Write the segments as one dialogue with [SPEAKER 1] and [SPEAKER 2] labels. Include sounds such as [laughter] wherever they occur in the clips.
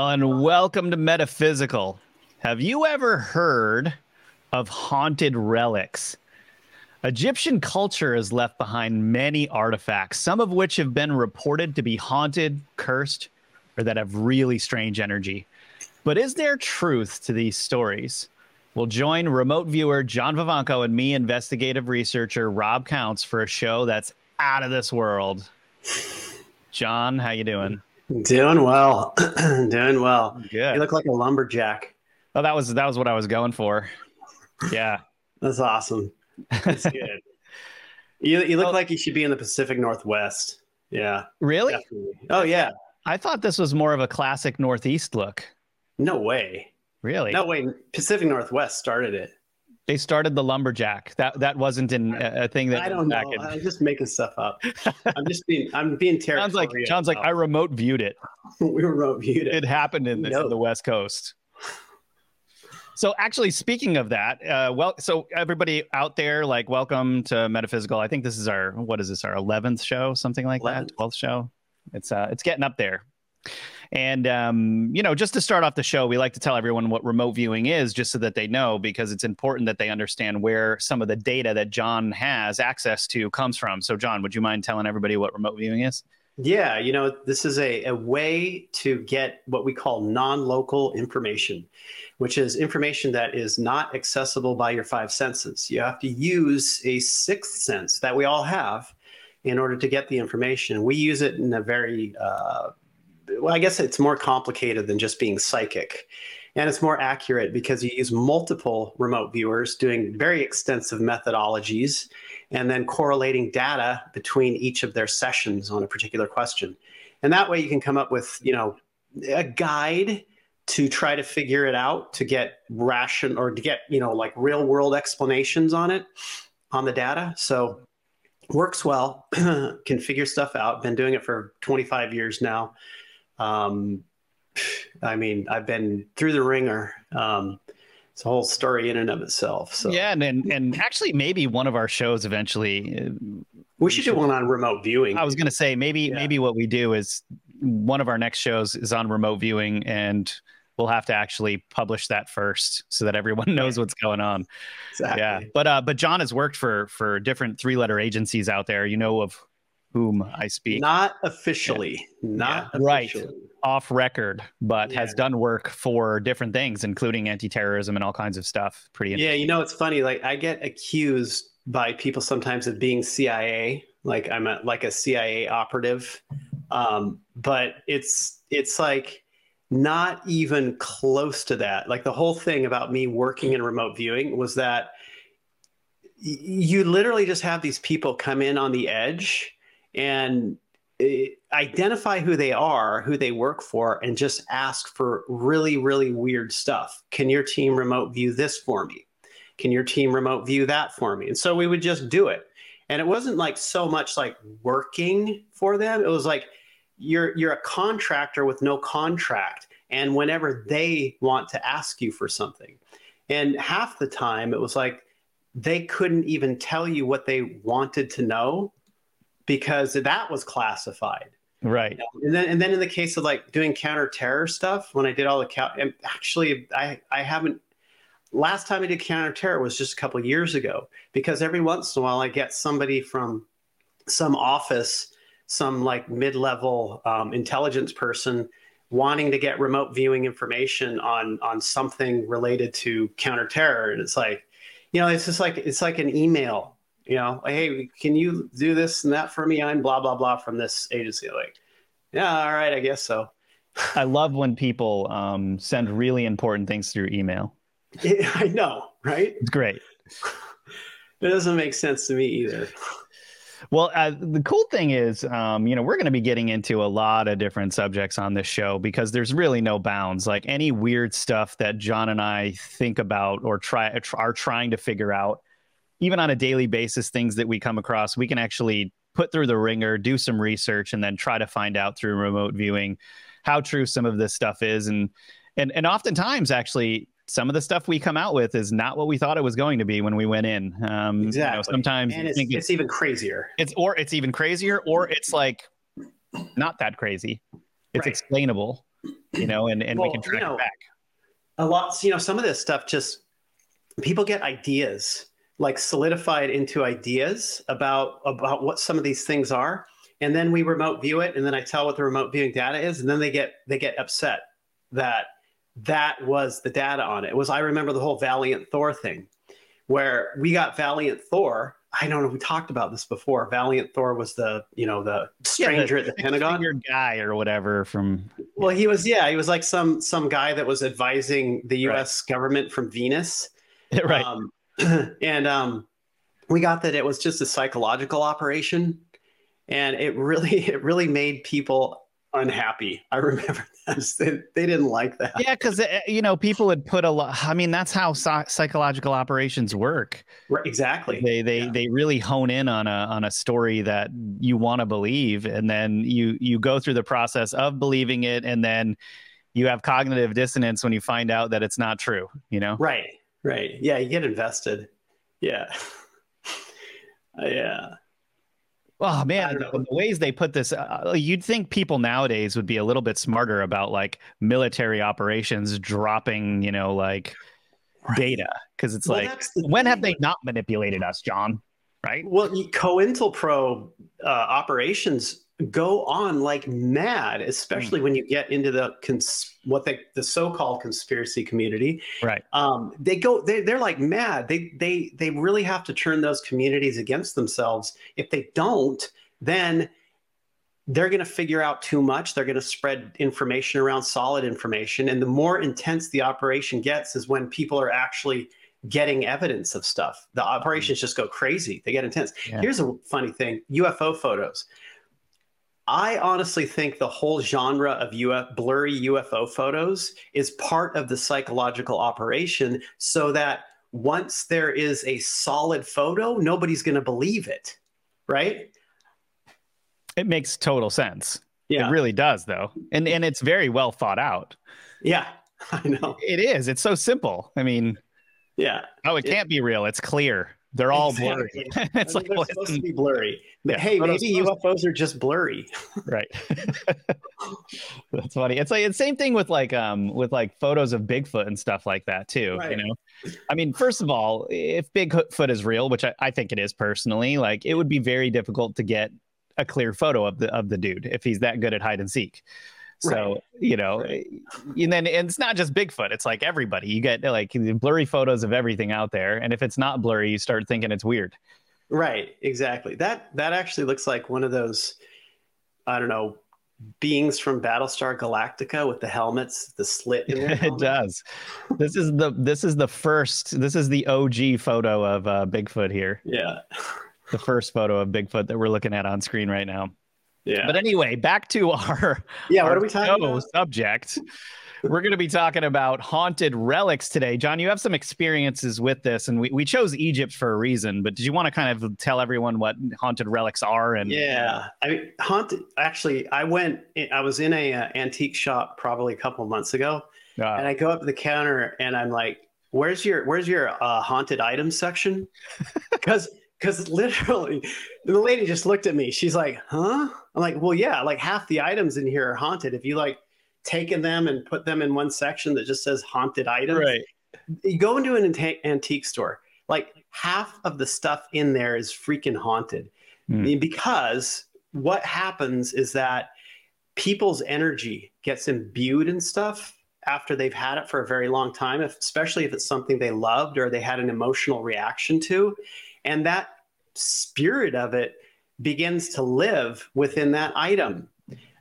[SPEAKER 1] And welcome to Metaphysical. Have you ever heard of haunted relics? Egyptian culture has left behind many artifacts, some of which have been reported to be haunted, cursed, or that have really strange energy. But is there truth to these stories? We'll join remote viewer John Vivanco and me, investigative researcher Rob Counts, for a show that's out of this world. John, how you doing?
[SPEAKER 2] Doing well, [clears throat] doing well.
[SPEAKER 1] Good.
[SPEAKER 2] You look like a lumberjack.
[SPEAKER 1] Oh, that was that was what I was going for. Yeah, [laughs]
[SPEAKER 2] That's awesome. That's [laughs] good. you you look oh. like you should be in the Pacific Northwest. Yeah,
[SPEAKER 1] really?
[SPEAKER 2] definitely. Oh yeah.
[SPEAKER 1] I thought this was more of a classic Northeast look.
[SPEAKER 2] No way.
[SPEAKER 1] Really?
[SPEAKER 2] No way. Pacific Northwest started it.
[SPEAKER 1] They started the lumberjack. That that wasn't in a, a thing that
[SPEAKER 2] I don't know.
[SPEAKER 1] in-
[SPEAKER 2] I'm just making stuff up. I'm just being. I'm being [laughs] terrible.
[SPEAKER 1] Sounds like sounds like I remote viewed it. [laughs]
[SPEAKER 2] we remote viewed it.
[SPEAKER 1] It happened in the,
[SPEAKER 2] No.
[SPEAKER 1] the West Coast. So actually, speaking of that, uh, well, so everybody out there, like, welcome to Metaphysical. I think this is our what is this our eleventh show, something like that, twelfth show. It's uh, it's getting up there. And um, you know, just to start off the show, we like to tell everyone what remote viewing is, just so that they know, because it's important that they understand where some of the data that John has access to comes from. So, John, would you mind telling everybody what remote viewing is?
[SPEAKER 2] Yeah, you know, this is a, a way to get what we call non local information, which is information that is not accessible by your five senses. You have to use a sixth sense that we all have in order to get the information. We use it in a very, uh, well, I guess it's more complicated than just being psychic. And it's more accurate because you use multiple remote viewers doing very extensive methodologies and then correlating data between each of their sessions on a particular question. And that way you can come up with, you know, a guide to try to figure it out to get ration or to get, you know, like real world explanations on it on the data. So works well, [clears throat] can figure stuff out. Been doing it for 25 years now. Um, I mean, I've been through the wringer. Um, it's a whole story in and of itself. So
[SPEAKER 1] Yeah, and, and and actually, maybe one of our shows eventually. uh,
[SPEAKER 2] we should do one on remote viewing.
[SPEAKER 1] I was going to say maybe
[SPEAKER 2] Yeah.
[SPEAKER 1] maybe what we do is one of our next shows is on remote viewing, and we'll have to actually publish that first so that everyone [laughs] knows what's going on.
[SPEAKER 2] Exactly.
[SPEAKER 1] Yeah, but uh, but John has worked for for different three letter agencies out there. You know of whom I speak
[SPEAKER 2] Not officially. Not
[SPEAKER 1] Yeah. Right. off record, but has done work for different things, including anti terrorism and all kinds of stuff. Pretty
[SPEAKER 2] Yeah, you know it's funny. Like I get accused by people sometimes of being CIA. Like I'm a, like a CIA operative, um, but it's it's like not even close to that. Like the whole thing about me working in remote viewing was that y- you literally just have these people come in on the edge and uh, identify who they are, who they work for, and just ask for really, really weird stuff. Can your team remote view this for me? Can your team remote view that for me? And so we would just do it. And it wasn't like so much like working for them. It was like you're you're a contractor with no contract. And whenever they want to ask you for something. And half the time it was like they couldn't even tell you what they wanted to know because that was classified.
[SPEAKER 1] right.
[SPEAKER 2] And then, and then in the case of like doing counter terror stuff, when I did all the count, and actually, I I haven't. Last time I did counter terror was just a couple of years ago because every once in a while I get somebody from some office, some like mid level um, intelligence person wanting to get remote viewing information on on something related to counter terror, and it's like, you know, it's just like it's like an email. You know, hey, can you do this and that for me? I'm blah blah blah from this agency. Like, yeah, all right, I guess so.
[SPEAKER 1] I love when people um, send really important things through email. [laughs]
[SPEAKER 2] I know, right?
[SPEAKER 1] It's great. [laughs]
[SPEAKER 2] It doesn't make sense to me either.
[SPEAKER 1] Well, uh, the cool thing is, um, you know, we're going to be getting into a lot of different subjects on this show because there's really no bounds. Like any weird stuff that John and I think about or try are trying to figure out, even on a daily basis, things that we come across, we can actually put through the wringer, do some research, and then try to find out through remote viewing how true some of this stuff is. And and and oftentimes, actually, some of the stuff we come out with is not what we thought it was going to be when we went in. Um, you know, sometimes
[SPEAKER 2] And
[SPEAKER 1] you
[SPEAKER 2] it's, it's even crazier.
[SPEAKER 1] it's or it's even crazier or it's like not that crazy it's
[SPEAKER 2] Right.
[SPEAKER 1] explainable you know, and, and
[SPEAKER 2] Well,
[SPEAKER 1] we can track
[SPEAKER 2] you know,
[SPEAKER 1] it back.
[SPEAKER 2] a lot you know some of this stuff just people get ideas like solidified into ideas about about what some of these things are and then we remote view it and then i tell what the remote viewing data is and then they get they get upset that that was the data on it. it was i remember the whole valiant thor thing where we got valiant thor i don't know we talked about this before valiant thor was the you know the stranger at the pentagon
[SPEAKER 1] Your guy or whatever from
[SPEAKER 2] well, he was yeah, he was like some some guy that was advising the U.S. government from Venus, [laughs]
[SPEAKER 1] right.
[SPEAKER 2] Um, [clears throat] and um, we got that it was just a psychological operation, and it really [laughs] it really made people unhappy. I remember [laughs] that they, they didn't like that.
[SPEAKER 1] yeah, because you know people had put a lot. I mean, that's how psy- psychological operations work.
[SPEAKER 2] Right, exactly.
[SPEAKER 1] They they
[SPEAKER 2] Yeah.
[SPEAKER 1] they really hone in on a on a story that you want to believe, and then you you go through the process of believing it, and then you have cognitive dissonance when you find out that it's not true. You know.
[SPEAKER 2] Right, right. Yeah, you get invested. Yeah, Uh, [laughs] yeah.
[SPEAKER 1] Oh man, the, ways they put this, uh, you'd think people nowadays would be a little bit smarter about like military operations dropping, you know, like data because it's
[SPEAKER 2] Well,
[SPEAKER 1] like when have they not manipulated us, John? Right?
[SPEAKER 2] Well, COINTELPRO uh, operations go on like mad, especially when you get into the cons- what they the so-called conspiracy community.
[SPEAKER 1] Right.
[SPEAKER 2] Um, they go they they're like mad. They they they really have to turn those communities against themselves. If they don't, then they're going to figure out too much. They're going to spread information around solid information, and the more intense the operation gets, is when people are actually getting evidence of stuff. The operations just go crazy. They get intense.
[SPEAKER 1] Yeah.
[SPEAKER 2] Here's a funny thing: UFO photos. I honestly think the whole genre of UF, blurry UFO photos is part of the psychological operation so that once there is a solid photo, nobody's going to believe it. Right?
[SPEAKER 1] It makes total sense.
[SPEAKER 2] Yeah.
[SPEAKER 1] It really does, though, and and it's very well thought out.
[SPEAKER 2] yeah. [laughs] I know.
[SPEAKER 1] It is. It's so simple. I mean,
[SPEAKER 2] Yeah.
[SPEAKER 1] oh, it
[SPEAKER 2] It-
[SPEAKER 1] can't be real. It's clear. They're all blurry. [laughs] It's
[SPEAKER 2] I
[SPEAKER 1] like
[SPEAKER 2] they're supposed to be blurry.
[SPEAKER 1] Yeah,
[SPEAKER 2] hey, maybe UFOs are just blurry. [laughs]
[SPEAKER 1] right. [laughs] That's funny. It's like it's same thing with like um with like photos of bigfoot and stuff like that too you know? I mean first of all if bigfoot is real which I, I think it is personally like it would be very difficult to get a clear photo of the of the dude if he's that good at hide and seek so
[SPEAKER 2] Right.
[SPEAKER 1] you know
[SPEAKER 2] Right.
[SPEAKER 1] and then and it's not just bigfoot it's like everybody you get like blurry photos of everything out there and if it's not blurry you start thinking it's weird
[SPEAKER 2] Right, exactly. That that actually looks like one of those I don't know, beings from Battlestar Galactica with the helmets, the slit [laughs]
[SPEAKER 1] it does this is the this is the first this is the og photo of uh, bigfoot here
[SPEAKER 2] Yeah.
[SPEAKER 1] the first photo of bigfoot that we're looking at on screen right now
[SPEAKER 2] Yeah.
[SPEAKER 1] but anyway back to [laughs] our
[SPEAKER 2] yeah, what are we talking about?
[SPEAKER 1] subject we're going to be talking about haunted relics today john you have some experiences with this and we, we chose egypt for a reason but did you want to kind of tell everyone what haunted relics are and
[SPEAKER 2] Yeah, I mean, haunted. Actually, I went. I was in a uh, antique shop probably a couple months ago,
[SPEAKER 1] uh,
[SPEAKER 2] and I go up to the counter and I'm like, "Where's your Where's your uh, haunted items section?" [laughs] Because because literally, the lady just looked at me. She's like, "Huh?" I'm like, "Well, yeah. Like half the items in here are haunted. If you like taken them and put them in one section that just says haunted items,
[SPEAKER 1] right
[SPEAKER 2] you go into an anta- antique store, like half of the stuff in there is freaking haunted.
[SPEAKER 1] Hmm.
[SPEAKER 2] Mean, Because what happens is that people's energy gets imbued in stuff after they've had it for a very long time, if, especially if it's something they loved or they had an emotional reaction to. And that spirit of it begins to live within that item.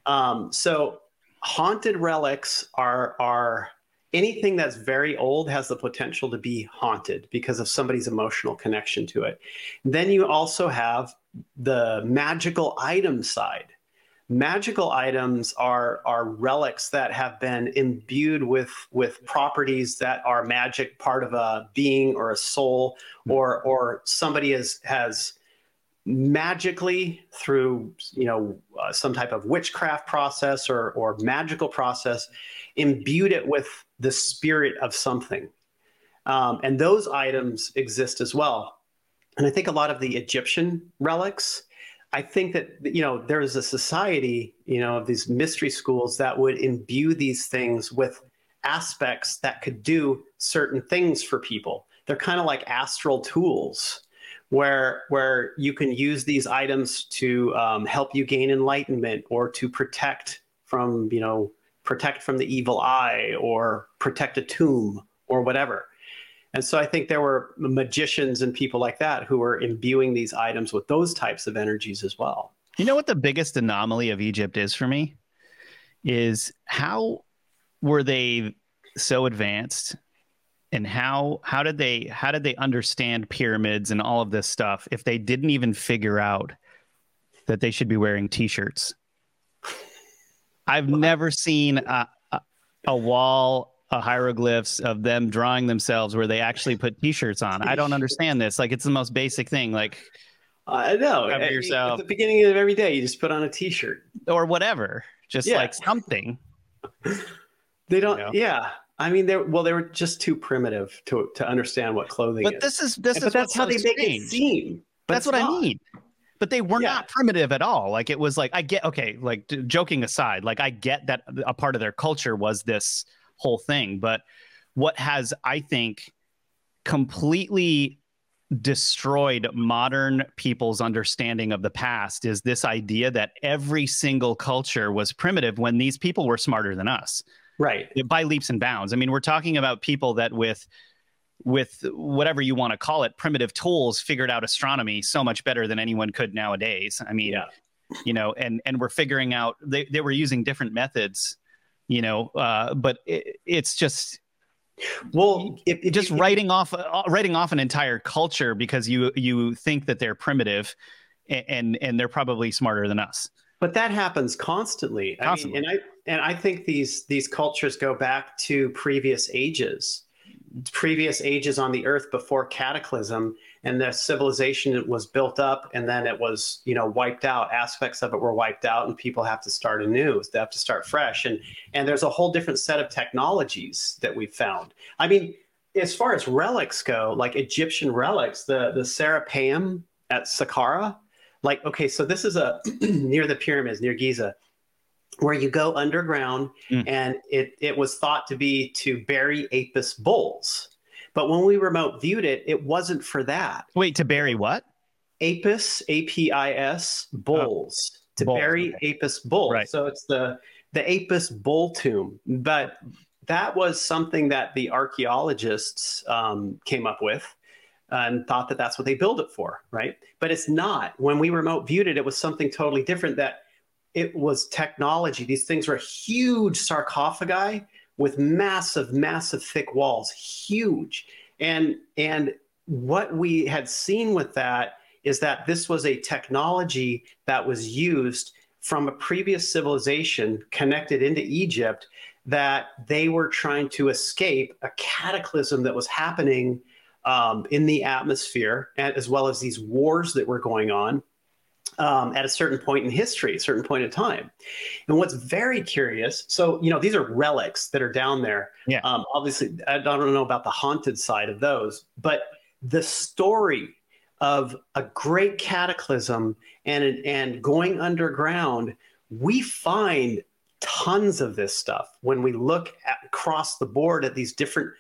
[SPEAKER 2] Um, so haunted relics are are anything that's very old has the potential to be haunted because of somebody's emotional connection to it. Then you also have the magical item side. Magical items are are relics that have been imbued with with properties that are magic, part of a being or a soul, or or somebody has has magically through you know uh, some type of witchcraft process or or magical process imbued it with the spirit of something. Um, and those items exist as well. And i think a lot of the egyptian relics I think that you know there's a society, you know, of these mystery schools that would imbue these things with aspects that could do certain things for people. They're kind of like astral tools, where where you can use these items to um, help you gain enlightenment or to protect from you know protect from the evil eye or protect a tomb or whatever. And so I think there were magicians and people like that who were imbuing these items with those types of energies as well.
[SPEAKER 1] You know what the biggest anomaly of Egypt is for me? Is how were they so advanced and how how did they how did they understand pyramids and all of this stuff if they didn't even figure out that they should be wearing t-shirts i've never seen a, a, a wall a hieroglyphs of them drawing themselves where they actually put t-shirts on i don't understand this like it's the most basic thing like
[SPEAKER 2] I know. At, yourself. at the beginning of every day, you just put on a T-shirt
[SPEAKER 1] or whatever, just yeah. like something. [laughs]
[SPEAKER 2] they don't. You know? Yeah, I mean, they're well, they were just too primitive to to understand what clothing is.
[SPEAKER 1] but
[SPEAKER 2] is.
[SPEAKER 1] this is this
[SPEAKER 2] but
[SPEAKER 1] is
[SPEAKER 2] that's how
[SPEAKER 1] so
[SPEAKER 2] they strange. make it seem.
[SPEAKER 1] that's what not. I mean. But they were yeah. not primitive at all. Like it was like I get okay. Like joking aside, like I get that a part of their culture was this whole thing. But what has I think completely destroyed modern people's understanding of the past is this idea that every single culture was primitive when these people were smarter than us
[SPEAKER 2] right
[SPEAKER 1] by leaps and bounds i mean we're talking about people that with with whatever you want to call it primitive tools figured out astronomy so much better than anyone could nowadays i mean yeah. you know and and we're figuring out they, they were using different methods you know uh, but it, it's just
[SPEAKER 2] well if, if,
[SPEAKER 1] just if, writing off uh, writing off an entire culture because you you think that they're primitive and and, and they're probably smarter than us
[SPEAKER 2] but that happens constantly. constantly. I mean, and I and I think these these cultures go back to previous ages, previous ages on the earth before cataclysm, and the civilization was built up, and then it was you know wiped out. Aspects of it were wiped out, and people have to start anew. They have to start fresh, and and there's a whole different set of technologies that we've found. I mean, as far as relics go, like Egyptian relics, the the Serapeum at Saqqara like okay so this is a [clears throat] near the pyramids near giza where you go underground mm. and it, it was thought to be to bury apis bulls but when we remote viewed it it wasn't for that
[SPEAKER 1] wait to bury what
[SPEAKER 2] apis a-p-i-s bulls oh, to bulls, bury okay. apis bull. right. so it's the the apis bull tomb but that was something that the archaeologists um, came up with and thought that that's what they build it for, right? But it's not. When we remote viewed it, it was something totally different. That it was technology. These things were huge sarcophagi with massive, massive thick walls, huge. And and what we had seen with that is that this was a technology that was used from a previous civilization connected into Egypt that they were trying to escape a cataclysm that was happening um, in the atmosphere, and as well as these wars that were going on um, at a certain point in history, a certain point in time. And what's very curious, so you know, these are relics that are down there.
[SPEAKER 1] Yeah. Um,
[SPEAKER 2] obviously, I don't know about the haunted side of those, but the story of a great cataclysm and and going underground, we find tons of this stuff when we look at, across the board at these different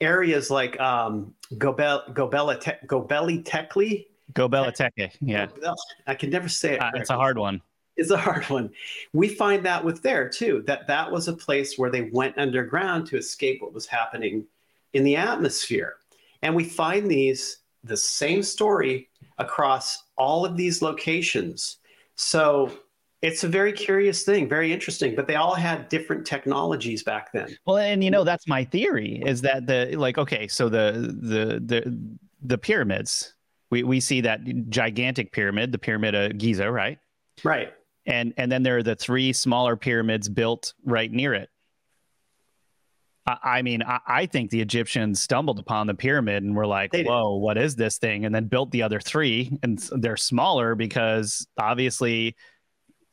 [SPEAKER 2] areas like um, Gobel, Gobela, Te, Gobeli Tekli.
[SPEAKER 1] Gobela Teke, yeah.
[SPEAKER 2] I can never say it.
[SPEAKER 1] Uh, it's a hard one.
[SPEAKER 2] It's a hard one. We find that with there too, that that was a place where they went underground to escape what was happening in the atmosphere. And we find these, the same story across all of these locations. So it's a very curious thing, very interesting, but they all had different technologies back then.
[SPEAKER 1] Well, and you know that's my theory is that the like okay, so the the the the pyramids, we we see that gigantic pyramid, the pyramid of Giza, right?
[SPEAKER 2] Right.
[SPEAKER 1] And and then there are the three smaller pyramids built right near it. I, I mean, I, I, think the Egyptians stumbled upon the pyramid and were like, "Whoa, what is this thing?" And then built the other three, and they're smaller because obviously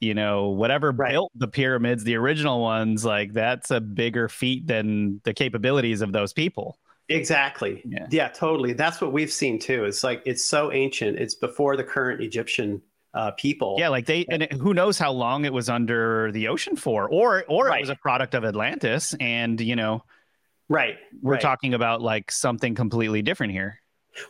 [SPEAKER 1] you know whatever right. built the pyramids the original ones like that's a bigger feat than the capabilities of those people
[SPEAKER 2] exactly yeah. yeah totally that's what we've seen too it's like it's so ancient it's before the current egyptian uh, people.
[SPEAKER 1] Yeah, like they and it, who knows how long it was under the ocean for, or or
[SPEAKER 2] Right.
[SPEAKER 1] it was a product of Atlantis, and you know
[SPEAKER 2] right.
[SPEAKER 1] we're
[SPEAKER 2] right.
[SPEAKER 1] talking about like something completely different here.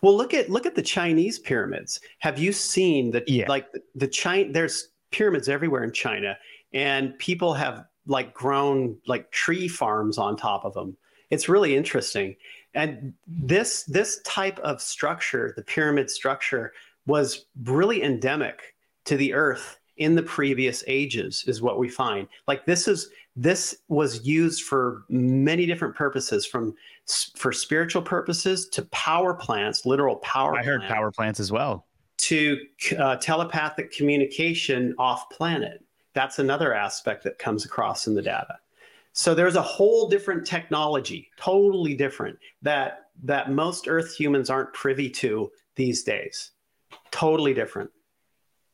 [SPEAKER 2] Well, look at look at the Chinese pyramids. Have you seen that?
[SPEAKER 1] Yeah.
[SPEAKER 2] like the, the China? There's pyramids everywhere in China, and people have like grown like tree farms on top of them. It's really interesting. And this this type of structure, the pyramid structure, was really endemic to the Earth in the previous ages, is what we find. Like this is this was used for many different purposes, from for spiritual purposes to power plants, literal power.
[SPEAKER 1] I heard
[SPEAKER 2] plant,
[SPEAKER 1] power plants as well.
[SPEAKER 2] to uh, telepathic communication off planet. That's another aspect that comes across in the data. So there's a whole different technology, totally different that that most Earth humans aren't privy to these days. Totally different.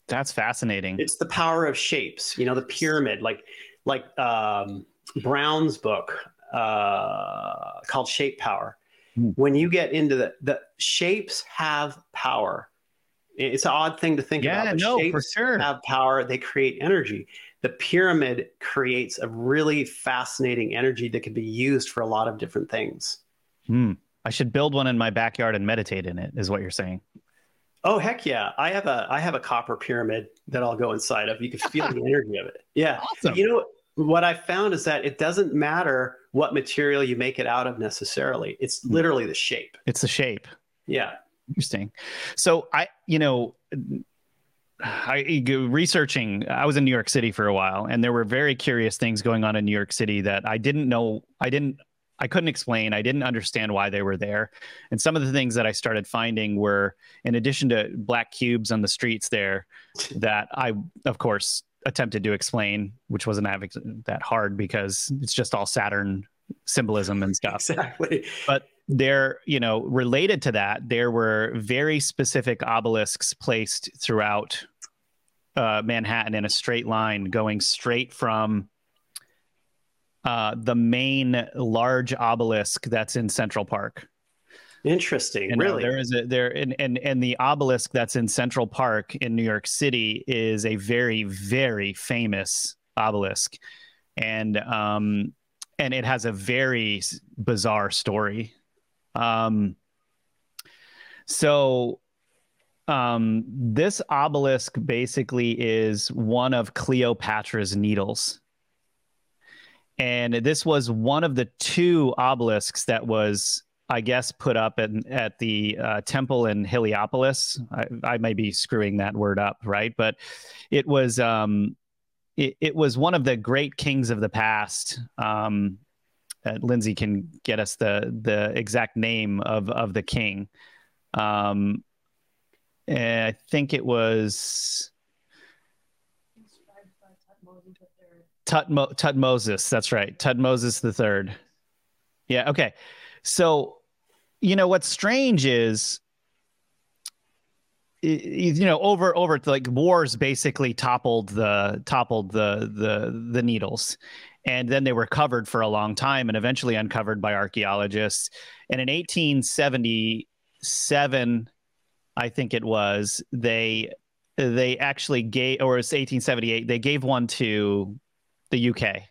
[SPEAKER 1] That's fascinating.
[SPEAKER 2] It's the power of shapes. You know, the pyramid, like like um, Brown's book uh, called Shape Power.
[SPEAKER 1] Hmm.
[SPEAKER 2] When you get into the the shapes have power. It's an odd thing to think
[SPEAKER 1] yeah,
[SPEAKER 2] about. but
[SPEAKER 1] no,
[SPEAKER 2] shapes
[SPEAKER 1] for sure.
[SPEAKER 2] have power. They create energy. The pyramid creates a really fascinating energy that can be used for a lot of different things.
[SPEAKER 1] Hmm. I should build one in my backyard and meditate in it. Is what you're saying?
[SPEAKER 2] Oh heck yeah! I have a I have a copper pyramid that I'll go inside of. You can feel the [laughs] energy of it. Yeah.
[SPEAKER 1] Awesome.
[SPEAKER 2] You know what I found is that it doesn't matter what material you make it out of necessarily. It's
[SPEAKER 1] Hmm.
[SPEAKER 2] literally the shape.
[SPEAKER 1] It's the shape.
[SPEAKER 2] Yeah.
[SPEAKER 1] Interesting. So I, you know, I researching. I was in New York City for a while, and there were very curious things going on in New York City that I didn't know. I didn't. I couldn't explain. I didn't understand why they were there. And some of the things that I started finding were, in addition to black cubes on the streets there, that I, of course, attempted to explain, which wasn't that that hard because it's just all Saturn symbolism and stuff
[SPEAKER 2] Exactly.
[SPEAKER 1] but there you know related to that there were very specific obelisks placed throughout uh, manhattan in a straight line going straight from uh, the main large obelisk that's in central park
[SPEAKER 2] Interesting.
[SPEAKER 1] and
[SPEAKER 2] really.
[SPEAKER 1] there is a there and, and and the obelisk that's in central park in new york city is a very very famous obelisk and um and it has a very bizarre story um so um this obelisk basically is one of cleopatra's needles and this was one of the two obelisks that was I guess put up at at the uh, temple in Heliopolis. I, I may be screwing that word up, right? But it was um, it, it was one of the great kings of the past. Um, uh, Lindsay can get us the the exact name of of the king. Um, and I think it was Tut Tutmosis. That's right, Tutmosis the third. Yeah. Okay. So, you know what's strange is, you know, over over like wars basically toppled the toppled the the the needles, and then they were covered for a long time, and eventually uncovered by archaeologists. And in 1877, I think it was they they actually gave, or it's 1878, they gave one to the UK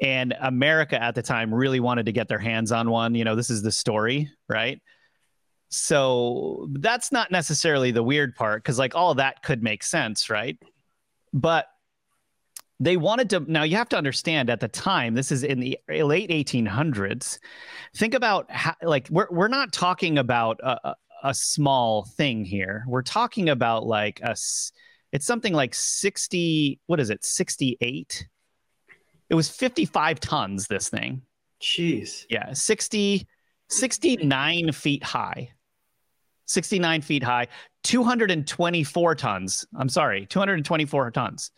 [SPEAKER 1] and America at the time really wanted to get their hands on one. You know, this is the story, right? So that's not necessarily the weird part because, like, all that could make sense, right? But they wanted to. Now, you have to understand at the time, this is in the late 1800s. Think about how, like, we're, we're not talking about a, small thing here. We're talking about like a, it's something like 60, what is it, 68? It was 55 tons, this thing.
[SPEAKER 2] Jeez.
[SPEAKER 1] Yeah, 60, 69 feet high. 69 feet high, 224 tons. I'm sorry, 224 tons.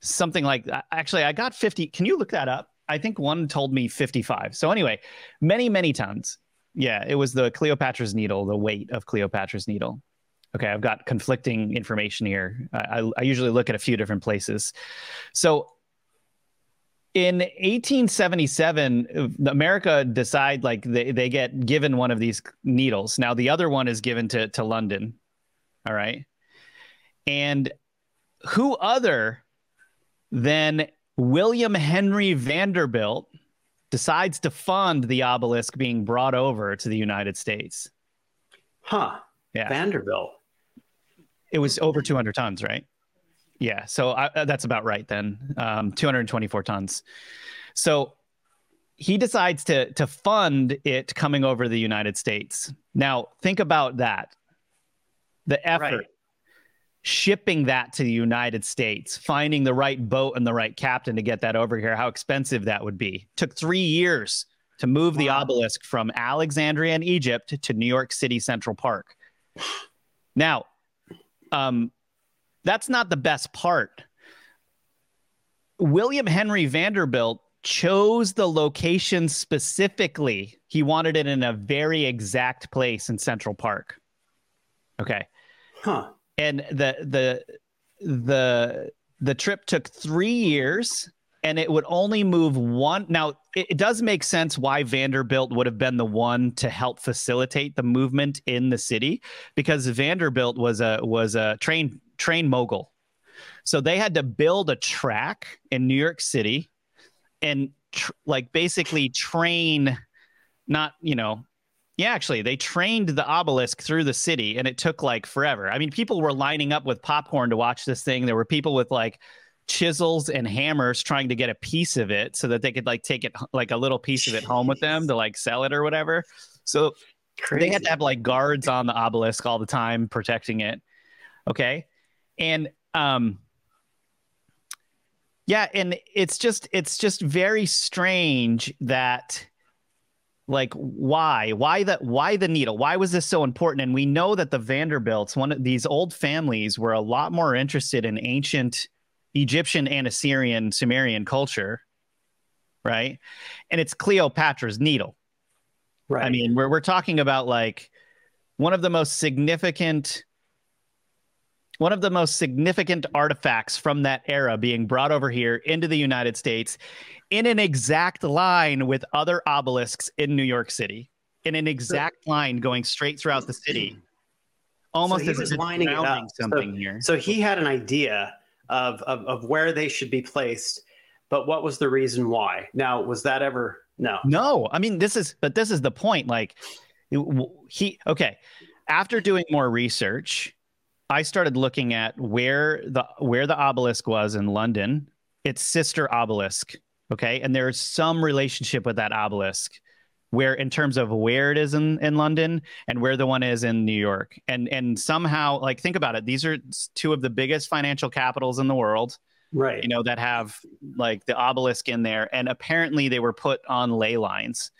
[SPEAKER 1] Something like that. Actually, I got 50. Can you look that up? I think one told me 55. So, anyway, many, many tons. Yeah, it was the Cleopatra's needle, the weight of Cleopatra's needle. Okay, I've got conflicting information here. I, I, I usually look at a few different places. So, in 1877 uh, america decide like they, they get given one of these needles now the other one is given to, to london all right And who other than William Henry Vanderbilt decides to fund the obelisk being brought over to the United States?
[SPEAKER 2] Huh.
[SPEAKER 1] Yeah.
[SPEAKER 2] Vanderbilt.
[SPEAKER 1] It was over 200 tons, right? Yeah. So I, uh, that's about right then. Um, 224 tons. So he decides to to fund it coming over the United States. Now, think about that. The effort
[SPEAKER 2] Right.
[SPEAKER 1] Shipping that to the United States, finding the right boat and the right captain to get that over here, how expensive that would be. Took 3 years to move the obelisk from Alexandria in Egypt to New York City Central Park. [sighs] Now, um that's not the best part. William Henry Vanderbilt chose the location specifically. He wanted it in a very exact place in Central Park. Okay.
[SPEAKER 2] Huh.
[SPEAKER 1] And the the the the trip took 3 years and it would only move one now it, it does make sense why Vanderbilt would have been the one to help facilitate the movement in the city because Vanderbilt was a was a train train mogul. So they had to build a track in New York City and tr- like basically train not, you know, yeah, actually, they trained the obelisk through the city and it took like forever. I mean, people were lining up with popcorn to watch this thing. There were people with like chisels and hammers trying to get a piece of it so that they could like take it like a little piece of it home with them to like sell it or whatever. So
[SPEAKER 2] Crazy.
[SPEAKER 1] they had to have like guards on the obelisk all the time protecting it. Okay. And um yeah, and it's just it's just very strange that like why why the why the needle? Why was this so important? And we know that the vanderbilts one of these old families were a lot more interested in ancient egyptian and assyrian sumerian culture right? And it's cleopatra's needle.
[SPEAKER 2] Right.
[SPEAKER 1] I mean, we're we're talking about like one of the most significant one of the most significant artifacts from that era being brought over here into the United States in an exact line with other obelisks in New York City. In an exact line going straight throughout the city. Almost
[SPEAKER 2] he
[SPEAKER 1] as
[SPEAKER 2] was lining up.
[SPEAKER 1] grounding
[SPEAKER 2] So-
[SPEAKER 1] something here.
[SPEAKER 2] So he had an idea of, of of where they should be placed, but what was the reason why? Now, was that ever no?
[SPEAKER 1] No, I mean this is, but this is the point. Like he, okay. After doing more research, I started looking at where the where the obelisk was in London. Its sister obelisk, okay, and there's some relationship with that obelisk, where in terms of where it is in in London and where the one is in New York, and and somehow like think about it. These are two of the biggest financial capitals in the world
[SPEAKER 2] Right.
[SPEAKER 1] you know, that have like the obelisk in there. And apparently they were put on ley lines,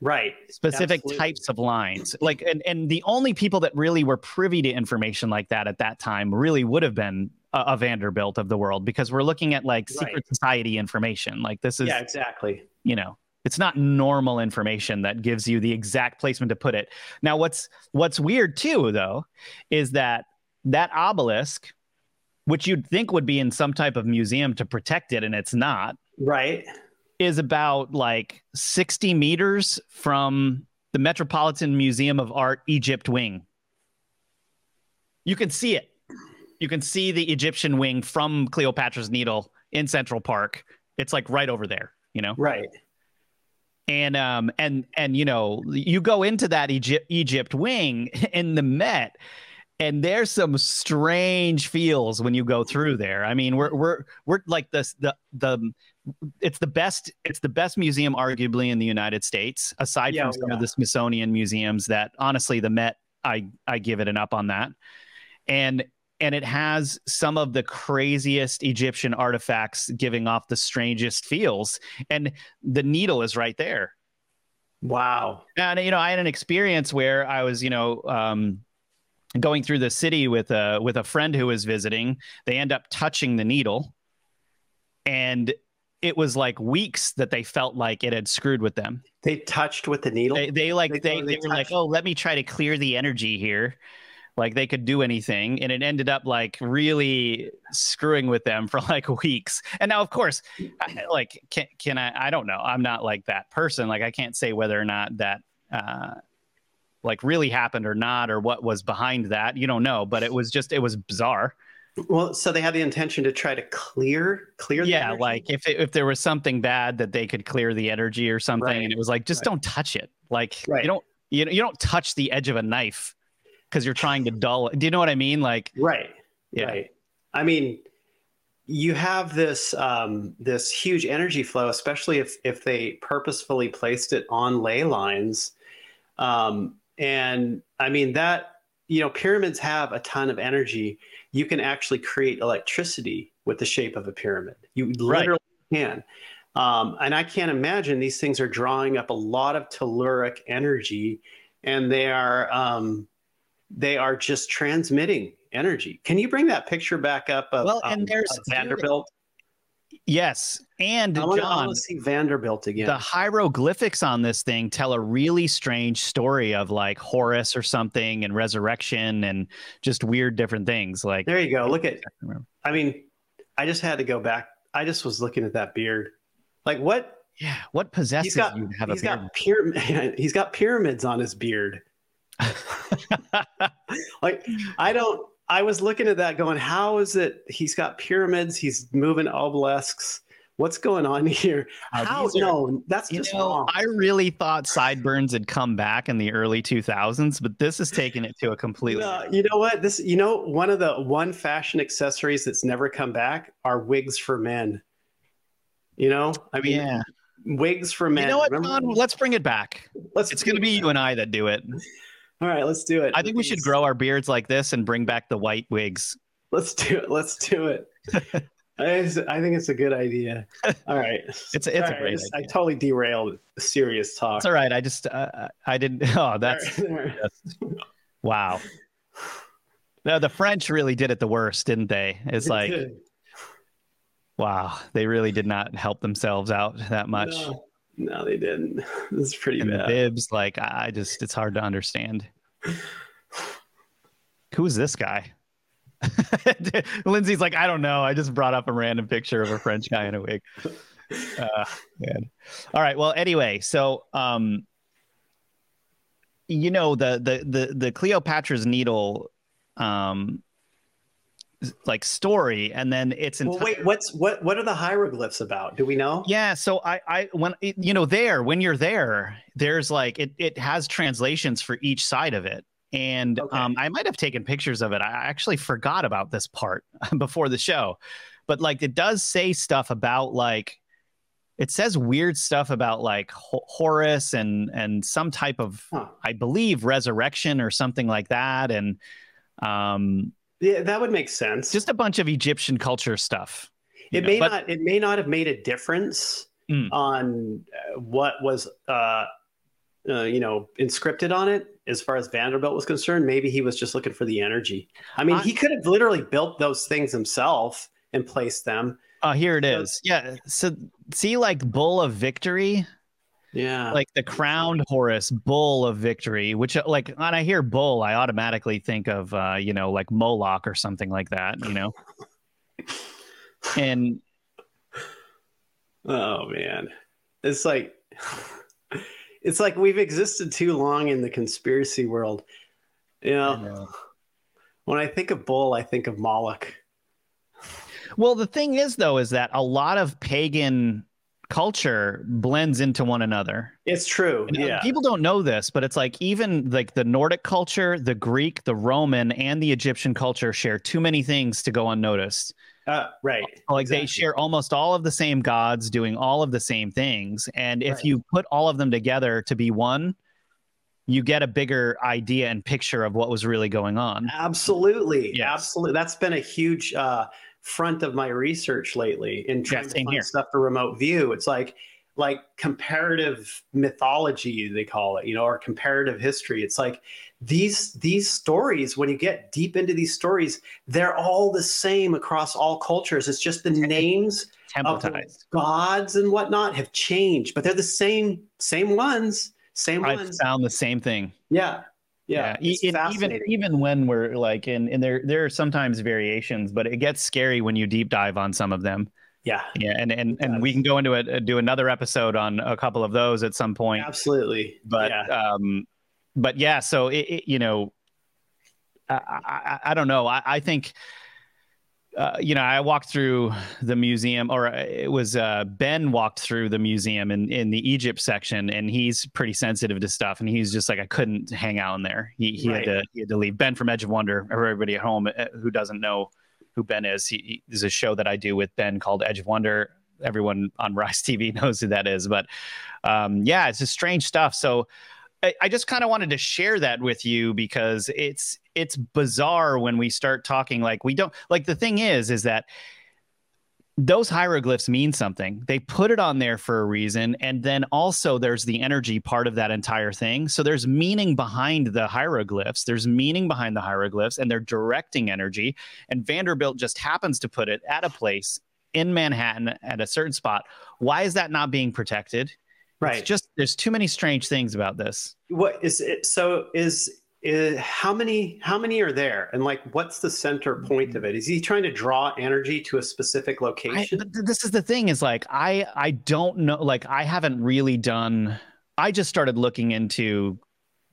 [SPEAKER 2] right.
[SPEAKER 1] specific
[SPEAKER 2] Absolutely.
[SPEAKER 1] types of lines. Like, and, and the only people that really were privy to information like that at that time really would have been a, a Vanderbilt of the world because we're looking at like secret
[SPEAKER 2] Right.
[SPEAKER 1] society information. Like, this is,
[SPEAKER 2] Yeah, exactly.
[SPEAKER 1] you know, it's not normal information that gives you the exact placement to put it. Now, what's what's weird too, though, is that that obelisk, which you'd think would be in some type of museum to protect it, and it's not,
[SPEAKER 2] Right.
[SPEAKER 1] Is about like 60 meters from the Metropolitan Museum of Art Egypt wing. You can see it. You can see the Egyptian wing from Cleopatra's Needle in Central Park. It's like right over there, you know?
[SPEAKER 2] Right.
[SPEAKER 1] and um and and you know you go into that Egypt Egypt wing [laughs] in the Met and there's some strange feels when you go through there. I mean, we're we're we're like this the the it's the best it's the best museum arguably in the United States aside
[SPEAKER 2] Yeah,
[SPEAKER 1] from some
[SPEAKER 2] yeah.
[SPEAKER 1] of the Smithsonian museums that honestly the Met I I give it an up on that. And and it has some of the craziest Egyptian artifacts giving off the strangest feels and the needle is right there.
[SPEAKER 2] Wow.
[SPEAKER 1] And you know, I had an experience where I was, you know, um, going through the city with a with a friend who was visiting. They end up touching the needle, and it was like weeks that they felt like it had screwed with them.
[SPEAKER 2] They touched with the needle.
[SPEAKER 1] They they like
[SPEAKER 2] They-
[SPEAKER 1] they,
[SPEAKER 2] they
[SPEAKER 1] they, were like, oh, let me try to clear the energy here. Like they could do anything, and it ended up like really screwing with them for [laughs] like weeks. And now, of course, I, like can can I? I don't know. I'm not like that person. Like I can't say whether or not that uh, like really happened or not, or what was behind that. You don't know, but it was just it was bizarre.
[SPEAKER 2] Well, so they had the intention to try to clear clear. The
[SPEAKER 1] Yeah,
[SPEAKER 2] energy?
[SPEAKER 1] like if it, if there was something bad that they could clear the energy or something,
[SPEAKER 2] Right.
[SPEAKER 1] and it was like just
[SPEAKER 2] Right.
[SPEAKER 1] don't touch it. Like
[SPEAKER 2] Right.
[SPEAKER 1] you don't you you don't touch the edge of a knife because you're trying to dull. it. Do you know what I mean? Like
[SPEAKER 2] right,
[SPEAKER 1] Yeah.
[SPEAKER 2] right. I mean, you have this um, this huge energy flow, especially if if they purposefully placed it on ley lines, um, and I mean that you know pyramids have a ton of energy. You can actually create electricity with the shape of a pyramid. You
[SPEAKER 1] Right.
[SPEAKER 2] literally can. Um, and I can't imagine these things are drawing up a lot of telluric energy, and they are um, they are just transmitting energy. Can you bring that picture back up of,
[SPEAKER 1] Well, and
[SPEAKER 2] um,
[SPEAKER 1] there's-
[SPEAKER 2] of Vanderbilt?
[SPEAKER 1] yes, and
[SPEAKER 2] I want
[SPEAKER 1] John,
[SPEAKER 2] to see Vanderbilt again.
[SPEAKER 1] the hieroglyphics on this thing tell a really strange story of like Horus or something and resurrection and just weird different things. Like
[SPEAKER 2] there you go. Look at. I mean, I just had to go back. I just was looking at that beard. Like what?
[SPEAKER 1] yeah, what possesses
[SPEAKER 2] got.
[SPEAKER 1] you to have a beard?
[SPEAKER 2] got pyramid. [laughs] He's got pyramids on his beard. [laughs] Like I don't. I was looking at that, going, "How is it? He's got pyramids. He's moving obelisks. What's going on [laughs] here?
[SPEAKER 1] Uh,
[SPEAKER 2] How?
[SPEAKER 1] are-
[SPEAKER 2] no, that's just
[SPEAKER 1] know,
[SPEAKER 2] wrong.
[SPEAKER 1] I really thought sideburns had come back in the early 2000s, but this is taking it to a completely.
[SPEAKER 2] No, you know what? This, you know, one of the one fashion accessories that's never come back are wigs for men. You know, I mean,
[SPEAKER 1] yeah.
[SPEAKER 2] wigs for men.
[SPEAKER 1] You know what,
[SPEAKER 2] Remember-?
[SPEAKER 1] Let's bring it back.
[SPEAKER 2] Let's
[SPEAKER 1] It's going to be you and I that do it. [laughs]
[SPEAKER 2] All right, let's do it.
[SPEAKER 1] I think we should grow our beards like this and bring back the white wigs.
[SPEAKER 2] Let's do it. Let's do it. [laughs] I, think it's a good idea. [laughs] All right,
[SPEAKER 1] It's it's
[SPEAKER 2] All
[SPEAKER 1] a great
[SPEAKER 2] I just- I totally derailed serious talk.
[SPEAKER 1] It's all right. I just uh, I didn't. [laughs] Oh, that's
[SPEAKER 2] right.
[SPEAKER 1] wow. No, the French really did it the worst, didn't they? It's like wow, they really did not help themselves out that much.
[SPEAKER 2] No, no, they didn't. Is pretty
[SPEAKER 1] and the bibs, like I I just it's hard to understand. Who's this guy? [laughs] Lindsay's like, I don't know. I just brought up a random picture of a French guy in a wig. [laughs] Uh, man. All right. Well, anyway, so um, you know the the the the Cleopatra's Needle, um, like story, and then it's
[SPEAKER 2] Well, wait. What's what? What are the hieroglyphs about? Do we know?
[SPEAKER 1] Yeah, so I, I when you know there when you're there, there's like it it has translations for each side of it, and
[SPEAKER 2] Okay.
[SPEAKER 1] um, I might have taken pictures of it. I actually forgot about this part [laughs] before the show, but like it does say stuff about like it says weird stuff about like Ho- Horus and and some type of
[SPEAKER 2] Huh.
[SPEAKER 1] I believe resurrection or something like that, and um,
[SPEAKER 2] Yeah, that would make sense.
[SPEAKER 1] just a bunch of Egyptian culture stuff.
[SPEAKER 2] it
[SPEAKER 1] know,
[SPEAKER 2] may
[SPEAKER 1] but-
[SPEAKER 2] not. It may not have made a difference
[SPEAKER 1] Mm.
[SPEAKER 2] on uh, what was, uh, uh, you know, inscripted on it. As far as Vanderbilt was concerned, maybe he was just looking for the energy. I mean,
[SPEAKER 1] I-
[SPEAKER 2] he could have literally built those things himself and placed them.
[SPEAKER 1] Oh, here it
[SPEAKER 2] So-
[SPEAKER 1] is. Yeah. So see, like Bull of Victory,
[SPEAKER 2] Yeah.
[SPEAKER 1] like the crowned Horus Bull of Victory, which uh, like when I hear bull, I automatically think of uh, you know, like Moloch or something like that, you know. [laughs] and
[SPEAKER 2] Oh man, it's like it's like we've existed too long in the conspiracy world. You know, when I think of bull, I think of Moloch.
[SPEAKER 1] well, the thing is though, is that a lot of pagan culture blends into one another.
[SPEAKER 2] It's true.
[SPEAKER 1] And, uh,
[SPEAKER 2] yeah.
[SPEAKER 1] People don't know this, but it's like even like the Nordic culture, the Greek, the Roman, and the Egyptian culture share too many things to go unnoticed.
[SPEAKER 2] Uh, right.
[SPEAKER 1] Like they share almost all of the same gods doing all of the same things. And if
[SPEAKER 2] Right.
[SPEAKER 1] you put all of them together to be one, you get a bigger idea and picture of what was really going on.
[SPEAKER 2] Absolutely.
[SPEAKER 1] Yes.
[SPEAKER 2] Absolutely. That's been a huge uh, front of my research lately in trying to
[SPEAKER 1] same
[SPEAKER 2] find
[SPEAKER 1] here.
[SPEAKER 2] stuff for remote view. It's like like comparative mythology they call it, you know, or comparative history. It's like these these stories when you get deep into these stories, they're all the same across all cultures. It's just the names
[SPEAKER 1] Templatized.
[SPEAKER 2] gods and whatnot have changed, but they're the same same ones, same
[SPEAKER 1] I
[SPEAKER 2] ones.
[SPEAKER 1] found the same thing.
[SPEAKER 2] Yeah. Yeah. It's
[SPEAKER 1] even even when we're like in, and there there are sometimes variations, but it gets scary when you deep dive on some of them.
[SPEAKER 2] yeah.
[SPEAKER 1] Yeah, and and, and we can go into it, do another episode on a couple of those at some point.
[SPEAKER 2] Absolutely.
[SPEAKER 1] But
[SPEAKER 2] yeah.
[SPEAKER 1] um, but yeah, so it, it, you know, I, I, I don't know. I, I think uh, you know, I walked through the museum, or it was uh, Ben walked through the museum in, in the Egypt section, and he's pretty sensitive to stuff. And he's just like, I couldn't hang out in there. He, he right. had to he had to leave. Ben from Edge of Wonder, everybody at home uh, who doesn't know who Ben is, he, he, there's a show that I do with Ben called Edge of Wonder. Everyone on [laughs] Rise TV knows who that is, but um, yeah, it's just strange stuff. So I, just kind of wanted to share that with you because it's it's bizarre when we start talking like we don't like the thing is is that those hieroglyphs mean something. They put it on there for a reason. And then also there's the energy part of that entire thing. So there's meaning behind the hieroglyphs. There's meaning behind the hieroglyphs and they're directing energy. And Vanderbilt just happens to put it at a place in Manhattan at a certain spot. Why is that not being protected?
[SPEAKER 2] Right.
[SPEAKER 1] It's just there's too many strange things about this.
[SPEAKER 2] What is it? So is is, how many how many are there and like what's the center point of it is he trying to draw energy to a specific location
[SPEAKER 1] I, this is the thing is like i i don't know like i haven't really done i just started looking into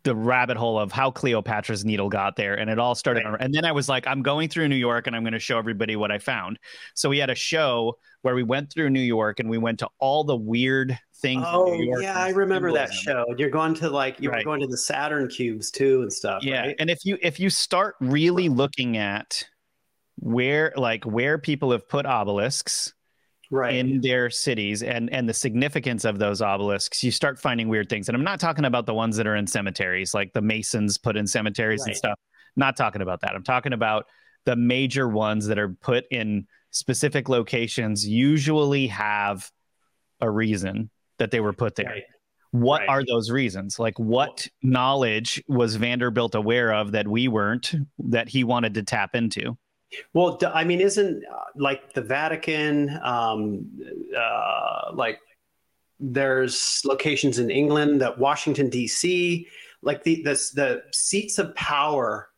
[SPEAKER 1] the rabbit hole of how Cleopatra's needle got there. And it all started. Right. And then I was like, I'm going through New York and I'm going to show everybody what I found. So we had a show where we went through New York and we went to all the weird things.
[SPEAKER 2] Oh, yeah. I remember symbolism. that show. You're going to like, you right. were going to the Saturn cubes too and stuff.
[SPEAKER 1] Yeah.
[SPEAKER 2] Right?
[SPEAKER 1] And if you, if you start really looking at where, like, where people have put obelisks, right. in their cities and and the significance of those obelisks, you start finding weird things. And I'm not talking about the ones that are in cemeteries, like the Masons put in cemeteries right. and stuff. Not talking about that. I'm talking about the major ones that are put in specific locations. Usually have a reason that they were put there. Right. What right. are those reasons? Like, what knowledge was Vanderbilt aware of that we weren't, that he wanted to tap into?
[SPEAKER 2] Well, I mean, isn't uh, like the Vatican, um, uh, like there's locations in England, that Washington D.C., like the, the the seats of power.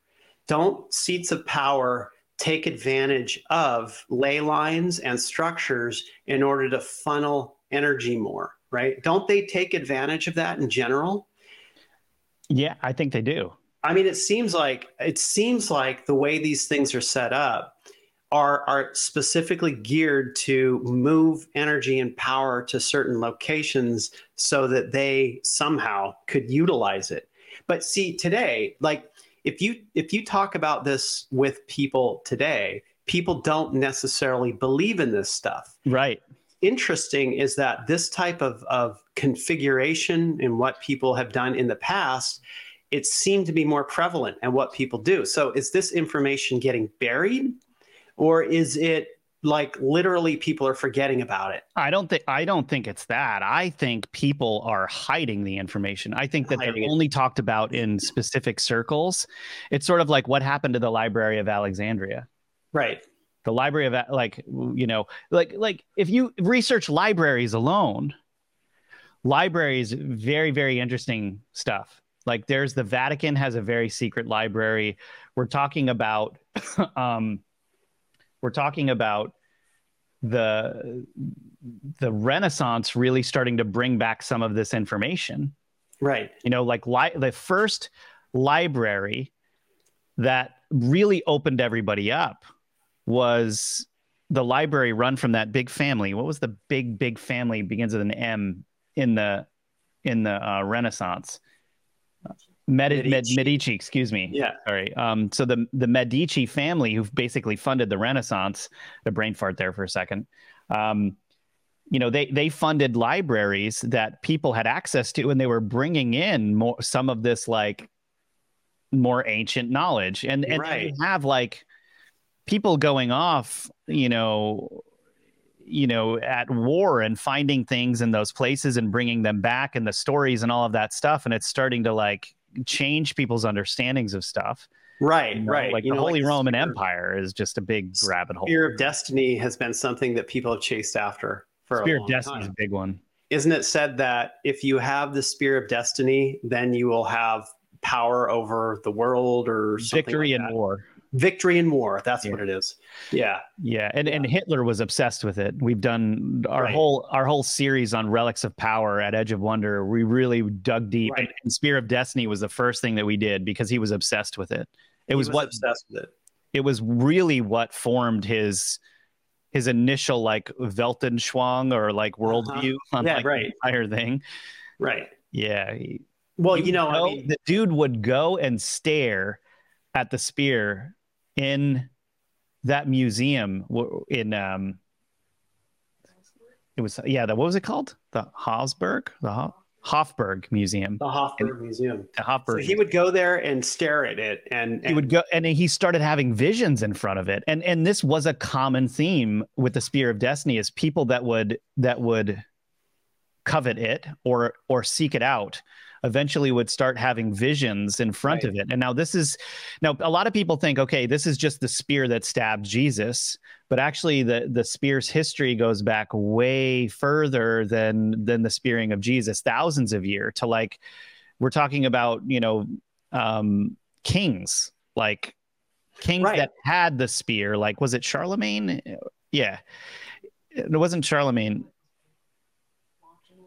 [SPEAKER 2] Don't seats of power take advantage of ley lines and structures in order to funnel energy more? Right? Don't they take advantage of that in general?
[SPEAKER 1] Yeah, I think they do.
[SPEAKER 2] I mean, it seems like it seems like the way these things are set up are are specifically geared to move energy and power to certain locations so that they somehow could utilize it. But see, today, like if you if you talk about this with people today, people don't necessarily believe in this stuff.
[SPEAKER 1] Right.
[SPEAKER 2] Interesting is that this type of, of configuration and what people have done in the past it seemed to be more prevalent and what people do. So is this information getting buried or is it like literally people are forgetting about it?
[SPEAKER 1] I don't think I don't think it's that. I think people are hiding the information. I think that hiding they're it. only talked about in specific circles. It's sort of like what happened to the Library of Alexandria.
[SPEAKER 2] Right.
[SPEAKER 1] The Library of like you know like like if you research libraries alone, libraries very very interesting stuff like there's the Vatican has a very secret library. We're talking about [laughs] um, we're talking about the the Renaissance really starting to bring back some of this information.
[SPEAKER 2] Right.
[SPEAKER 1] You know, like li- the first library that really opened everybody up was the library run from that big family. What was the big big family begins with an M in the in the uh, Renaissance? Med- Medici. Medici, excuse me.
[SPEAKER 2] Yeah.
[SPEAKER 1] Sorry. Um, so the the Medici family, who basically funded the Renaissance, the brain fart there for a second. Um, you know, they they funded libraries that people had access to, and they were bringing in more some of this like more ancient knowledge, and and right. have like people going off, you know, you know at war and finding things in those places and bringing them back and the stories and all of that stuff and it's starting to like change people's understandings of stuff.
[SPEAKER 2] Right,
[SPEAKER 1] you know,
[SPEAKER 2] right.
[SPEAKER 1] Like
[SPEAKER 2] you
[SPEAKER 1] the
[SPEAKER 2] know,
[SPEAKER 1] Holy
[SPEAKER 2] like
[SPEAKER 1] Roman Empire is just a big rabbit hole.
[SPEAKER 2] Spear of Destiny has been something that people have chased after for
[SPEAKER 1] Spear
[SPEAKER 2] a long
[SPEAKER 1] of Destiny
[SPEAKER 2] is
[SPEAKER 1] a big one.
[SPEAKER 2] Isn't it said that if you have the Spear of Destiny, then you will have power over the world or
[SPEAKER 1] victory
[SPEAKER 2] like
[SPEAKER 1] in war?
[SPEAKER 2] Victory in war. That's yeah. what it is. Yeah.
[SPEAKER 1] Yeah. And and Hitler was obsessed with it. We've done our right. whole our whole series on relics of power at Edge of Wonder. We really dug deep. Right. And Spear of Destiny was the first thing that we did because he was obsessed with it. It was,
[SPEAKER 2] was,
[SPEAKER 1] what
[SPEAKER 2] obsessed with it.
[SPEAKER 1] It was really what formed his his initial like Weltanschauung or like worldview uh-huh. on
[SPEAKER 2] yeah,
[SPEAKER 1] like
[SPEAKER 2] right.
[SPEAKER 1] the entire thing.
[SPEAKER 2] Right.
[SPEAKER 1] Yeah.
[SPEAKER 2] Well, you know, go, I mean,
[SPEAKER 1] the dude would go and stare at the spear in that museum in um it was yeah the what was it called? The Hofburg the Hofburg Museum.
[SPEAKER 2] The Hofburg Museum.
[SPEAKER 1] The Hofburg
[SPEAKER 2] so he would go there and stare at it and, and,
[SPEAKER 1] he would go and he started having visions in front of it. And and this was a common theme with the Spear of Destiny is people that would that would covet it or or seek it out eventually would start having visions in front right. of it. And now this is now a lot of people think, okay, this is just the spear that stabbed Jesus, but actually the the spear's history goes back way further than than the spearing of Jesus, thousands of years to like we're talking about, you know, um, kings like kings right. that had the spear. Like was it Charlemagne? Yeah. It wasn't Charlemagne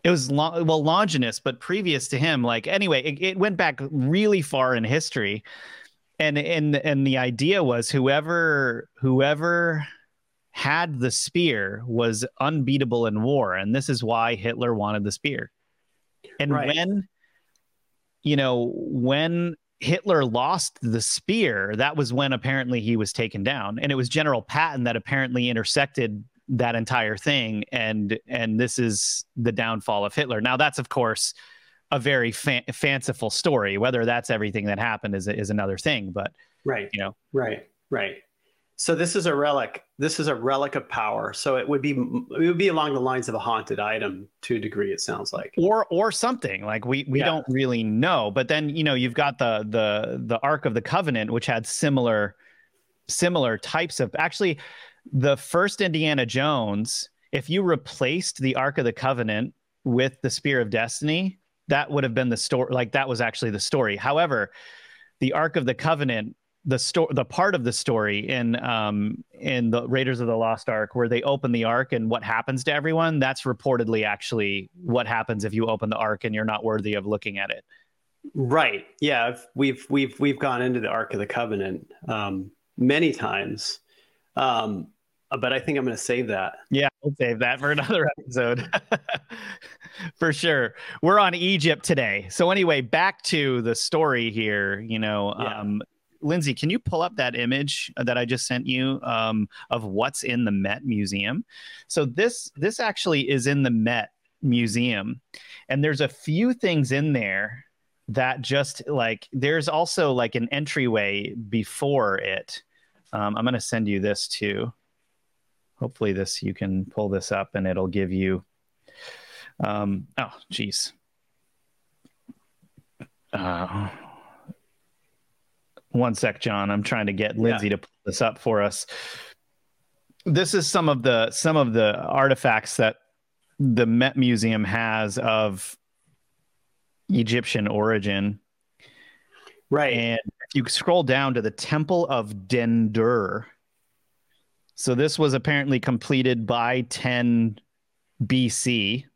[SPEAKER 1] it was long, well Longinus, but previous to him, like anyway, it, it went back really far in history, and and and the idea was whoever whoever had the spear was unbeatable in war, and this is why Hitler wanted the spear. And right. when you know when Hitler lost the spear, that was when apparently he was taken down, and it was General Patton that apparently intersected that entire thing and and this is the downfall of Hitler. Now that's of course a very fa- fanciful story. Whether that's everything that happened is is another thing, but
[SPEAKER 2] right,
[SPEAKER 1] you know,
[SPEAKER 2] right, right. So this is a relic. This is a relic of power. So it would be it would be along the lines of a haunted item to a degree. It sounds like,
[SPEAKER 1] or or something like we we yeah. don't really know. But then you know you've got the the the Ark of the Covenant, which had similar similar types of actually the first Indiana Jones, if you replaced the Ark of the Covenant with the Spear of Destiny, that would have been the story. Like that was actually the story. However, the Ark of the Covenant, the story, the part of the story in um in the Raiders of the Lost Ark where they open the Ark and what happens to everyone, that's reportedly actually what happens if you open the Ark and you're not worthy of looking at it.
[SPEAKER 2] Right. Yeah. We've we've we've gone into the Ark of the Covenant um, many times. Um, but I think I'm going to save that.
[SPEAKER 1] Yeah, we'll save that for [laughs] another episode. [laughs] for sure. We're on Egypt today. So anyway, back to the story here, you know, yeah. um, Lindsay, can you pull up that image that I just sent you um, of what's in the Met Museum? So this this actually is in the Met Museum, and there's a few things in there that just like there's also like an entryway before it. Um, I'm going to send you this too hopefully this you can pull this up and it'll give you um, oh geez. Uh, one sec john. I'm trying to get lindsay yeah. to pull this up for us. This is some of the some of the artifacts that the met museum has of egyptian origin.
[SPEAKER 2] Right.
[SPEAKER 1] And if you scroll down to the temple of dendur so this was apparently completed by 10 BC,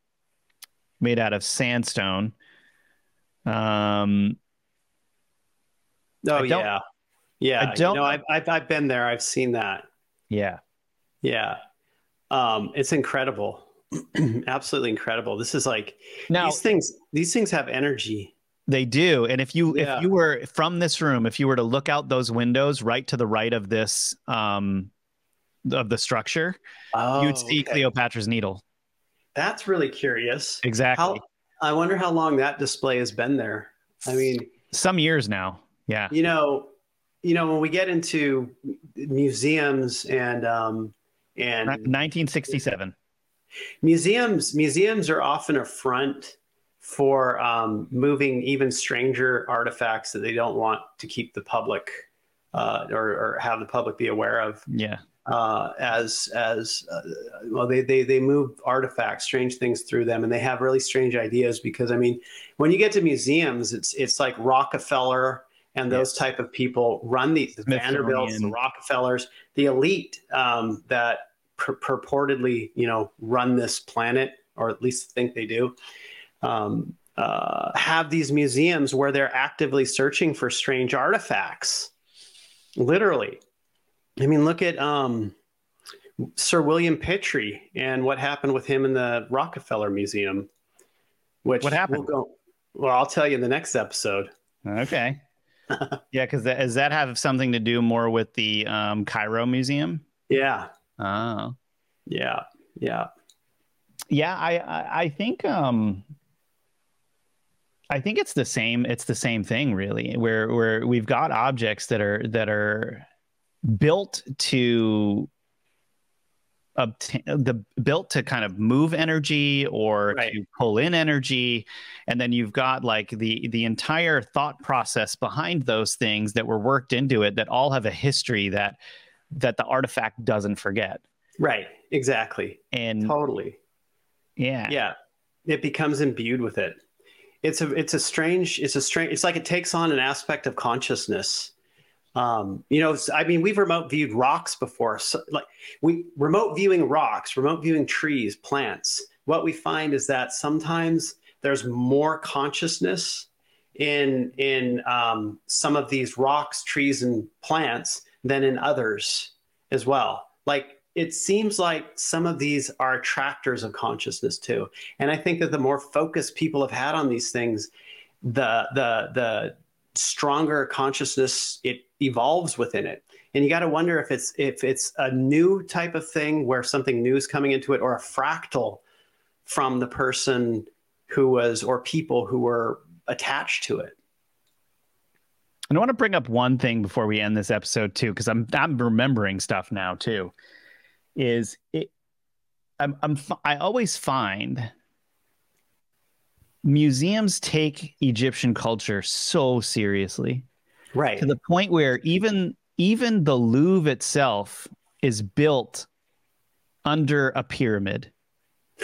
[SPEAKER 1] made out of sandstone. Um,
[SPEAKER 2] oh yeah, yeah. I don't. You know, I've, I've I've been there. I've seen that.
[SPEAKER 1] Yeah,
[SPEAKER 2] yeah. Um, it's incredible, [clears throat] absolutely incredible. This is like now these things. These things have energy.
[SPEAKER 1] They do. And if you yeah. if you were from this room, if you were to look out those windows right to the right of this um of the structure, oh, you'd see okay. Cleopatra's needle.
[SPEAKER 2] That's really curious.
[SPEAKER 1] Exactly.
[SPEAKER 2] How, I wonder how long that display has been there. I mean,
[SPEAKER 1] some years now. Yeah.
[SPEAKER 2] You know, you know when we get into museums and um, and
[SPEAKER 1] 1967
[SPEAKER 2] museums museums are often a front for um, moving even stranger artifacts that they don't want to keep the public uh, or, or have the public be aware of.
[SPEAKER 1] Yeah
[SPEAKER 2] uh, as as uh, well they, they they move artifacts strange things through them and they have really strange ideas because i mean when you get to museums it's it's like rockefeller and those yes. type of people run these the Vanderbilts, the Rockefellers, the elite um, that pur- purportedly, you know, run this planet, or at least think they do. Um, uh, have these museums where they're actively searching for strange artifacts. Literally, I mean, look at um, Sir William Petrie and what happened with him in the Rockefeller Museum.
[SPEAKER 1] Which what happened?
[SPEAKER 2] We'll, go, well, I'll tell you in the next episode.
[SPEAKER 1] Okay. [laughs] yeah, because does that have something to do more with the um, Cairo Museum?
[SPEAKER 2] Yeah.
[SPEAKER 1] Oh.
[SPEAKER 2] Yeah. Yeah.
[SPEAKER 1] Yeah, I I, I think um I think it's the same. It's the same thing, really. Where where we've got objects that are that are built to obtain the built to kind of move energy or right. to pull in energy. And then you've got like the the entire thought process behind those things that were worked into it that all have a history that that the artifact doesn't forget.
[SPEAKER 2] Right. Exactly.
[SPEAKER 1] And
[SPEAKER 2] totally.
[SPEAKER 1] Yeah.
[SPEAKER 2] Yeah. It becomes imbued with it. It's a it's a strange it's a strange it's like it takes on an aspect of consciousness um, you know i mean we've remote viewed rocks before so, like we remote viewing rocks remote viewing trees plants what we find is that sometimes there's more consciousness in in um, some of these rocks trees and plants than in others as well like it seems like some of these are attractors of consciousness too. And I think that the more focus people have had on these things, the the the stronger consciousness it evolves within it. And you got to wonder if it's if it's a new type of thing where something new is coming into it, or a fractal from the person who was or people who were attached to it.
[SPEAKER 1] And I want to bring up one thing before we end this episode too, because I'm I'm remembering stuff now too is it I'm, I'm I always find museums take Egyptian culture so seriously.
[SPEAKER 2] Right.
[SPEAKER 1] To the point where even even the Louvre itself is built under a pyramid.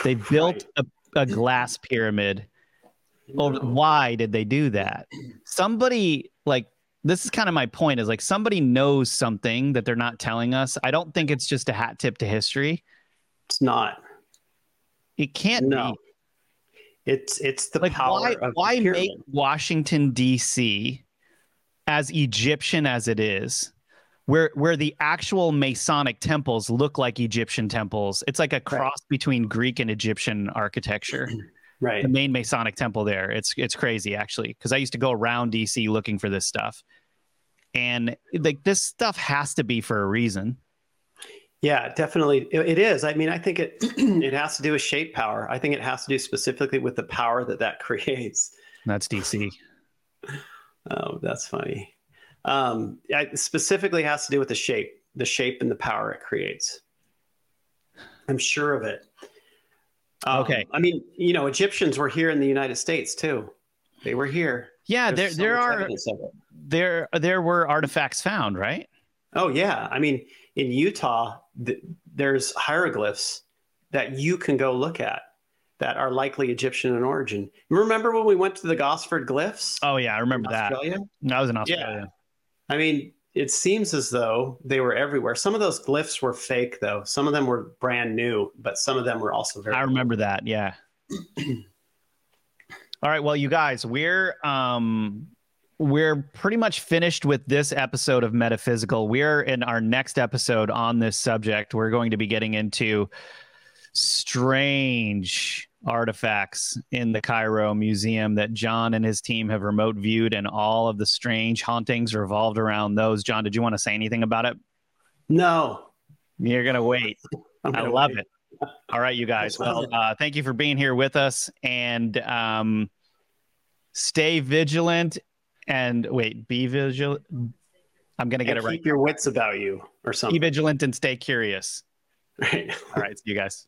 [SPEAKER 1] They [laughs] built right. a, a glass pyramid. No. Why did they do that? Somebody like this is kind of my point is like somebody knows something that they're not telling us. I don't think it's just a hat tip to history.
[SPEAKER 2] It's not.
[SPEAKER 1] It can't no. be.
[SPEAKER 2] It's it's the like power why, of
[SPEAKER 1] why make Washington D.C. as Egyptian as it is, where where the actual Masonic temples look like Egyptian temples. It's like a cross right. between Greek and Egyptian architecture. [clears throat]
[SPEAKER 2] right.
[SPEAKER 1] The main masonic temple there. It's it's crazy actually because i used to go around dc looking for this stuff. And like this stuff has to be for a reason.
[SPEAKER 2] Yeah definitely. It is. I mean i think it [clears throat] it has to do with shape power. I think it has to do specifically with the power that that [laughs] creates.
[SPEAKER 1] That's dc [laughs]
[SPEAKER 2] oh that's funny um it specifically has to do with the shape the shape and the power it creates i'm sure of it
[SPEAKER 1] um, okay.
[SPEAKER 2] I mean, you know, Egyptians were here in the United States too. They were here.
[SPEAKER 1] Yeah, There's there there are there there were artifacts found, right?
[SPEAKER 2] Oh yeah. I mean, in Utah, th- there's hieroglyphs that you can go look at that are likely Egyptian in origin. Remember when we went to the Gosford glyphs?
[SPEAKER 1] Oh yeah, I remember that. Australia? I was in Australia.
[SPEAKER 2] Yeah. I mean, it seems as though they were everywhere. Some of those glyphs were fake, though. Some of them were brand new, but some of them were also very.
[SPEAKER 1] I remember that. Yeah. [clears throat] All right. Well, you guys, we're um, we're pretty much finished with this episode of Metaphysical. We're in our next episode on this subject. We're going to be getting into strange artifacts in the Cairo Museum that John and his team have remote viewed, and all of the strange hauntings revolved around those. John, did you want to say anything about it?
[SPEAKER 2] No.
[SPEAKER 1] You're going to wait. I love wait. it. All right, you guys. Well, uh, thank you for being here with us and um, stay vigilant and wait, be vigilant. I'm going to get it right.
[SPEAKER 2] Keep your wits about you or something.
[SPEAKER 1] Be vigilant and stay curious.
[SPEAKER 2] Right.
[SPEAKER 1] All right. See you guys.